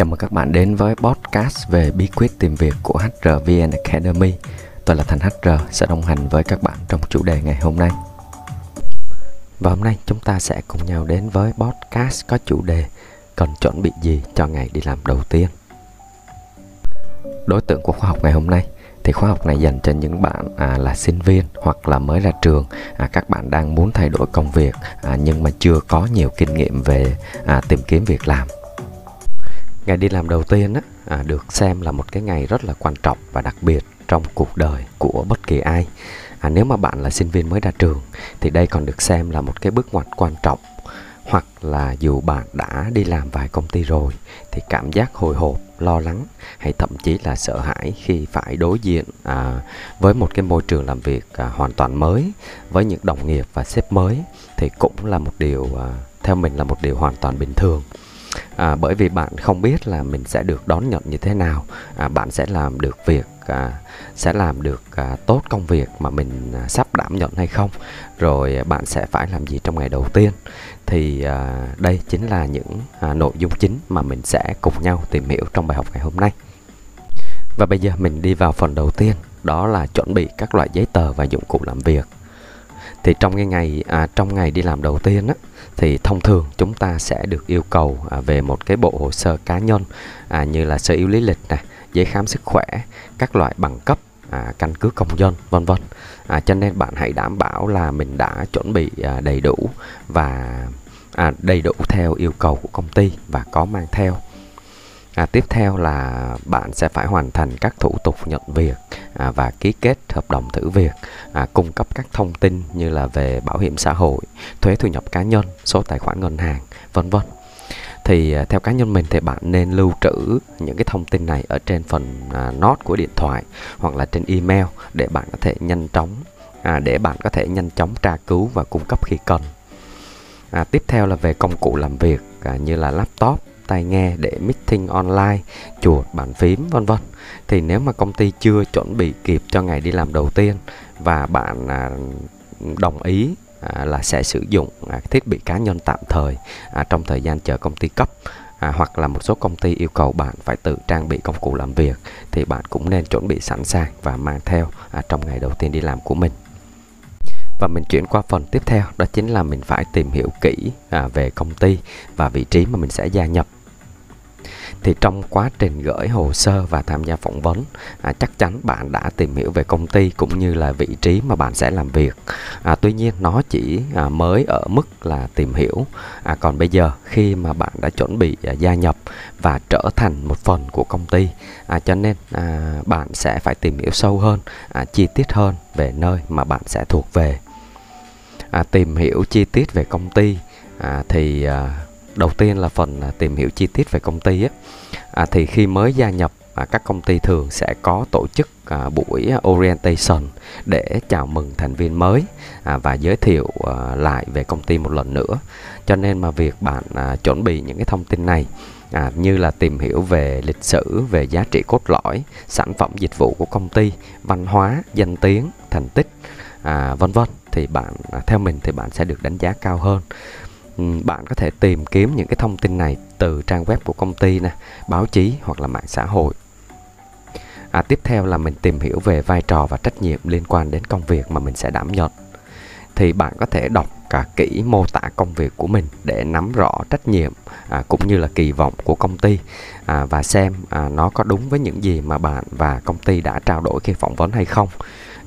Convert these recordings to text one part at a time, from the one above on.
Chào mừng các bạn đến với podcast về bí quyết tìm việc của HRVN Academy. Tôi là Thành HR sẽ đồng hành với các bạn trong chủ đề ngày hôm nay. Và hôm nay chúng ta sẽ cùng nhau đến với podcast có chủ đề cần chuẩn bị gì cho ngày đi làm đầu tiên. Đối tượng của khóa học ngày hôm nay thì khóa học này dành cho những bạn à, là sinh viên hoặc là mới ra trường à, các bạn đang muốn thay đổi công việc à, nhưng mà chưa có nhiều kinh nghiệm về à, tìm kiếm việc làm ngày đi làm đầu tiên á, à, được xem là một cái ngày rất là quan trọng và đặc biệt trong cuộc đời của bất kỳ ai. À, nếu mà bạn là sinh viên mới ra trường thì đây còn được xem là một cái bước ngoặt quan trọng. Hoặc là dù bạn đã đi làm vài công ty rồi thì cảm giác hồi hộp lo lắng hay thậm chí là sợ hãi khi phải đối diện à, với một cái môi trường làm việc à, hoàn toàn mới với những đồng nghiệp và sếp mới thì cũng là một điều à, theo mình là một điều hoàn toàn bình thường à, bởi vì bạn không biết là mình sẽ được đón nhận như thế nào. À, bạn sẽ làm được việc à, sẽ làm được à, tốt công việc mà mình à, sắp đảm nhận hay không. Rồi à, bạn sẽ phải làm gì trong ngày đầu tiên. Thì à, đây chính là những à, nội dung chính mà mình sẽ cùng nhau tìm hiểu trong bài học ngày hôm nay. Và bây giờ mình đi vào phần đầu tiên đó là chuẩn bị các loại giấy tờ và dụng cụ làm việc thì trong cái ngày à, trong ngày đi làm đầu tiên á thì thông thường chúng ta sẽ được yêu cầu à, về một cái bộ hồ sơ cá nhân à, như là sơ yếu lý lịch này giấy khám sức khỏe các loại bằng cấp à, căn cước công dân vân vân. À, cho nên bạn hãy đảm bảo là mình đã chuẩn bị à, đầy đủ và à, đầy đủ theo yêu cầu của công ty và có mang theo. À, tiếp theo là bạn sẽ phải hoàn thành các thủ tục nhận việc à, và ký kết hợp đồng thử việc, à, cung cấp các thông tin như là về bảo hiểm xã hội, thuế thu nhập cá nhân, số tài khoản ngân hàng, vân vân. Thì à, theo cá nhân mình thì bạn nên lưu trữ những cái thông tin này ở trên phần à, note của điện thoại hoặc là trên email để bạn có thể nhanh chóng à, để bạn có thể nhanh chóng tra cứu và cung cấp khi cần. À, tiếp theo là về công cụ làm việc à, như là laptop, tai nghe để meeting online, chuột, bàn phím vân vân. Thì nếu mà công ty chưa chuẩn bị kịp cho ngày đi làm đầu tiên và bạn à, đồng ý à, là sẽ sử dụng à, thiết bị cá nhân tạm thời à, trong thời gian chờ công ty cấp à, hoặc là một số công ty yêu cầu bạn phải tự trang bị công cụ làm việc thì bạn cũng nên chuẩn bị sẵn sàng và mang theo à, trong ngày đầu tiên đi làm của mình và mình chuyển qua phần tiếp theo đó chính là mình phải tìm hiểu kỹ à, về công ty và vị trí mà mình sẽ gia nhập thì trong quá trình gửi hồ sơ và tham gia phỏng vấn à, chắc chắn bạn đã tìm hiểu về công ty cũng như là vị trí mà bạn sẽ làm việc. À, tuy nhiên nó chỉ à, mới ở mức là tìm hiểu. À, còn bây giờ khi mà bạn đã chuẩn bị à, gia nhập và trở thành một phần của công ty à, cho nên à, bạn sẽ phải tìm hiểu sâu hơn à, chi tiết hơn về nơi mà bạn sẽ thuộc về. À, tìm hiểu chi tiết về công ty à, thì à, đầu tiên là phần à, tìm hiểu chi tiết về công ty á. À, thì khi mới gia nhập à, các công ty thường sẽ có tổ chức à, buổi à, orientation để chào mừng thành viên mới à, và giới thiệu à, lại về công ty một lần nữa. Cho nên mà việc bạn à, chuẩn bị những cái thông tin này à, như là tìm hiểu về lịch sử về giá trị cốt lõi sản phẩm dịch vụ của công ty văn hóa danh tiếng thành tích à, vân vân thì bạn à, theo mình thì bạn sẽ được đánh giá cao hơn. Ừ, bạn có thể tìm kiếm những cái thông tin này từ trang web của công ty nè, báo chí hoặc là mạng xã hội. À, tiếp theo là mình tìm hiểu về vai trò và trách nhiệm liên quan đến công việc mà mình sẽ đảm nhận. Thì bạn có thể đọc cả kỹ mô tả công việc của mình để nắm rõ trách nhiệm à, cũng như là kỳ vọng của công ty à, và xem à, nó có đúng với những gì mà bạn và công ty đã trao đổi khi phỏng vấn hay không.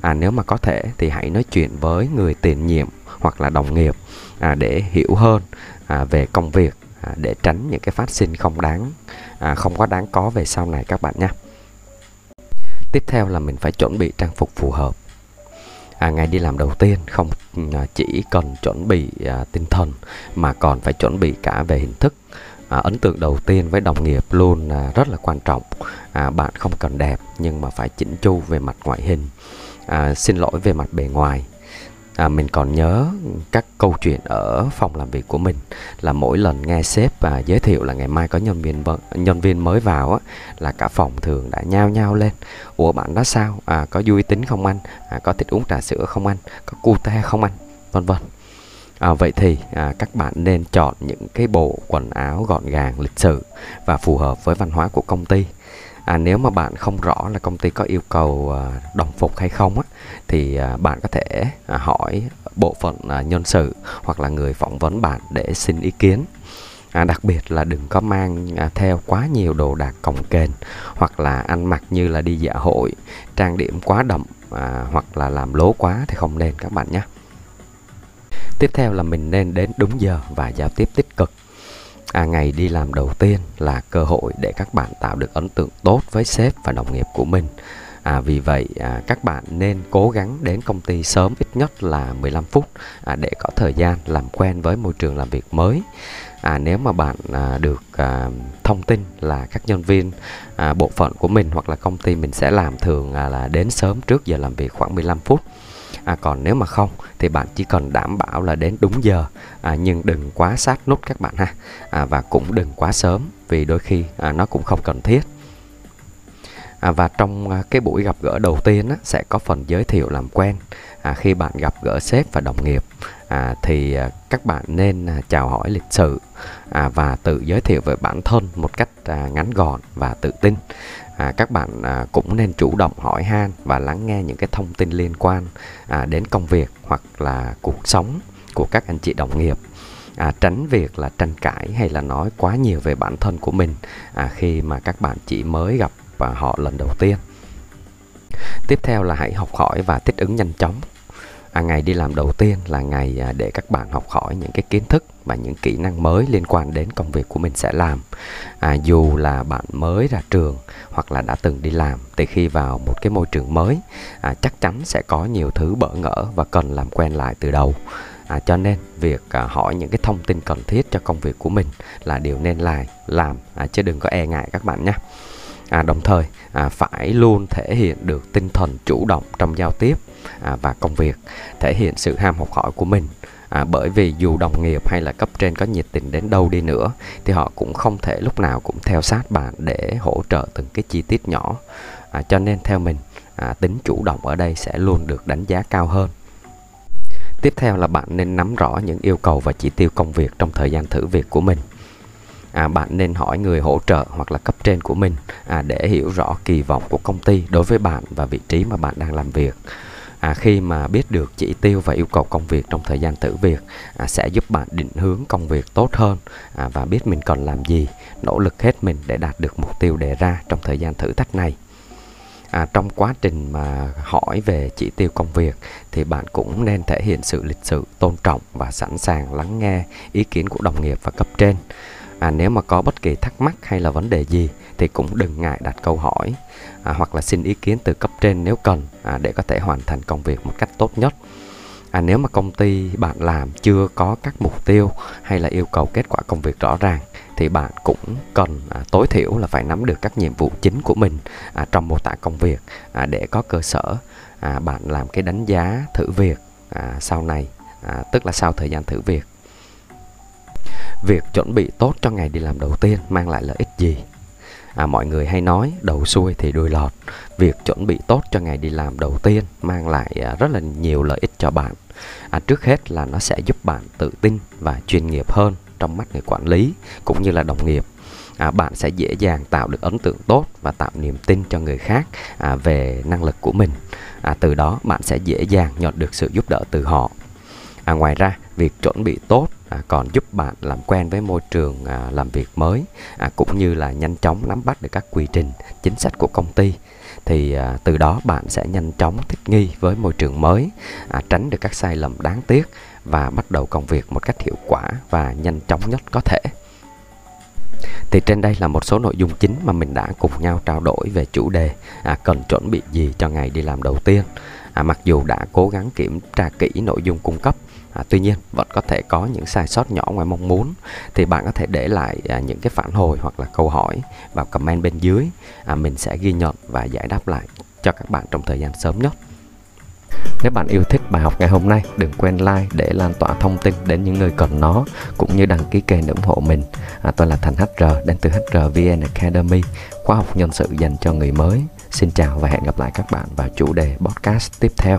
À, nếu mà có thể thì hãy nói chuyện với người tiền nhiệm hoặc là đồng nghiệp à, để hiểu hơn à, về công việc à, để tránh những cái phát sinh không đáng à, không có đáng có về sau này các bạn nhé. Tiếp theo là mình phải chuẩn bị trang phục phù hợp. À, ngày đi làm đầu tiên không à, chỉ cần chuẩn bị à, tinh thần mà còn phải chuẩn bị cả về hình thức. À, ấn tượng đầu tiên với đồng nghiệp luôn à, rất là quan trọng. À, bạn không cần đẹp nhưng mà phải chỉnh chu về mặt ngoại hình à, xin lỗi về mặt bề ngoài. À, mình còn nhớ các câu chuyện ở phòng làm việc của mình là mỗi lần nghe sếp và giới thiệu là ngày mai có nhân viên nhân viên mới vào á, là cả phòng thường đã nhao nhao lên. Ủa bạn đó sao? À, có vui tính không anh? À, có thích uống trà sữa không anh? Có cute không anh? Vân vân. À, vậy thì à, các bạn nên chọn những cái bộ quần áo gọn gàng, lịch sự và phù hợp với văn hóa của công ty. À, nếu mà bạn không rõ là công ty có yêu cầu à, đồng phục hay không á, thì à, bạn có thể à, hỏi bộ phận à, nhân sự hoặc là người phỏng vấn bạn để xin ý kiến. À, đặc biệt là đừng có mang à, theo quá nhiều đồ đạc cồng kềnh hoặc là ăn mặc như là đi dạ hội, trang điểm quá đậm à, hoặc là làm lố quá thì không nên các bạn nhé. Tiếp theo là mình nên đến đúng giờ và giao tiếp tích cực. À, ngày đi làm đầu tiên là cơ hội để các bạn tạo được ấn tượng tốt với sếp và đồng nghiệp của mình. À, vì vậy à, các bạn nên cố gắng đến công ty sớm ít nhất là 15 phút à, để có thời gian làm quen với môi trường làm việc mới. À, nếu mà bạn à, được à, thông tin là các nhân viên à, bộ phận của mình hoặc là công ty mình sẽ làm thường à, là đến sớm trước giờ làm việc khoảng 15 phút à, còn nếu mà không thì bạn chỉ cần đảm bảo là đến đúng giờ. À, nhưng đừng quá sát nút các bạn ha. À, và cũng đừng quá sớm vì đôi khi à, nó cũng không cần thiết. À, và trong à, cái buổi gặp gỡ đầu tiên á, sẽ có phần giới thiệu làm quen à, khi bạn gặp gỡ sếp và đồng nghiệp à, thì à, các bạn nên à, chào hỏi lịch sự à, và tự giới thiệu về bản thân một cách à, ngắn gọn và tự tin. À, các bạn à, cũng nên chủ động hỏi han và lắng nghe những cái thông tin liên quan à, đến công việc hoặc là cuộc sống của các anh chị đồng nghiệp. À, tránh việc là tranh cãi hay là nói quá nhiều về bản thân của mình à, khi mà các bạn chỉ mới gặp à, họ lần đầu tiên. Tiếp theo là hãy học hỏi và thích ứng nhanh chóng à, ngày đi làm đầu tiên là ngày à, để các bạn học hỏi những cái kiến thức và những kỹ năng mới liên quan đến công việc của mình sẽ làm. À, dù là bạn mới ra trường hoặc là đã từng đi làm thì khi vào một cái môi trường mới à, chắc chắn sẽ có nhiều thứ bỡ ngỡ và cần làm quen lại từ đầu. À, cho nên việc à, hỏi những cái thông tin cần thiết cho công việc của mình là điều nên làm làm à, chứ đừng có e ngại các bạn nhé à, đồng thời à, phải luôn thể hiện được tinh thần chủ động trong giao tiếp à, và công việc thể hiện sự ham học hỏi của mình. À, bởi vì dù đồng nghiệp hay là cấp trên có nhiệt tình đến đâu đi nữa thì họ cũng không thể lúc nào cũng theo sát bạn để hỗ trợ từng cái chi tiết nhỏ. À, cho nên theo mình à, tính chủ động ở đây sẽ luôn được đánh giá cao hơn. Tiếp theo là bạn nên nắm rõ những yêu cầu và chỉ tiêu công việc trong thời gian thử việc của mình à, bạn nên hỏi người hỗ trợ hoặc là cấp trên của mình à, để hiểu rõ kỳ vọng của công ty đối với bạn và vị trí mà bạn đang làm việc. À, khi mà biết được chỉ tiêu và yêu cầu công việc trong thời gian thử việc à, sẽ giúp bạn định hướng công việc tốt hơn à, và biết mình cần làm gì nỗ lực hết mình để đạt được mục tiêu đề ra trong thời gian thử thách này. À, trong quá trình mà hỏi về chỉ tiêu công việc thì bạn cũng nên thể hiện sự lịch sự tôn trọng và sẵn sàng lắng nghe ý kiến của đồng nghiệp và cấp trên à, nếu mà có bất kỳ thắc mắc hay là vấn đề gì thì cũng đừng ngại đặt câu hỏi. À, hoặc là xin ý kiến từ cấp trên nếu cần à, để có thể hoàn thành công việc một cách tốt nhất. À, nếu mà công ty bạn làm chưa có các mục tiêu hay là yêu cầu kết quả công việc rõ ràng thì bạn cũng cần à, tối thiểu là phải nắm được các nhiệm vụ chính của mình à, trong mô tả công việc à, để có cơ sở à, bạn làm cái đánh giá thử việc à, sau này à, tức là sau thời gian thử việc việc chuẩn bị tốt cho ngày đi làm đầu tiên mang lại lợi ích gì? À, mọi người hay nói đầu xuôi thì đuôi lọt. Việc chuẩn bị tốt cho ngày đi làm đầu tiên mang lại à, rất là nhiều lợi ích cho bạn. À, trước hết là nó sẽ giúp bạn tự tin và chuyên nghiệp hơn trong mắt người quản lý cũng như là đồng nghiệp. À, bạn sẽ dễ dàng tạo được ấn tượng tốt và tạo niềm tin cho người khác à, về năng lực của mình. À, từ đó bạn sẽ dễ dàng nhận được sự giúp đỡ từ họ. À, ngoài ra việc chuẩn bị tốt à, còn giúp bạn làm quen với môi trường à, làm việc mới à, cũng như là nhanh chóng nắm bắt được các quy trình chính sách của công ty. Thì à, từ đó bạn sẽ nhanh chóng thích nghi với môi trường mới à, tránh được các sai lầm đáng tiếc và bắt đầu công việc một cách hiệu quả và nhanh chóng nhất có thể. Thì trên đây là một số nội dung chính mà mình đã cùng nhau trao đổi về chủ đề à, cần chuẩn bị gì cho ngày đi làm đầu tiên. À, mặc dù đã cố gắng kiểm tra kỹ nội dung cung cấp à, tuy nhiên vẫn có thể có những sai sót nhỏ ngoài mong muốn thì bạn có thể để lại à, những cái phản hồi hoặc là câu hỏi vào comment bên dưới à, mình sẽ ghi nhận và giải đáp lại cho các bạn trong thời gian sớm nhất nếu bạn yêu thích bài học ngày hôm nay, đừng quên like để lan tỏa thông tin đến những người cần nó, cũng như đăng ký kênh để ủng hộ mình. À, tôi là Thành HR, đến từ HRVN Academy, khóa học nhân sự dành cho người mới. Xin chào và hẹn gặp lại các bạn vào chủ đề podcast tiếp theo.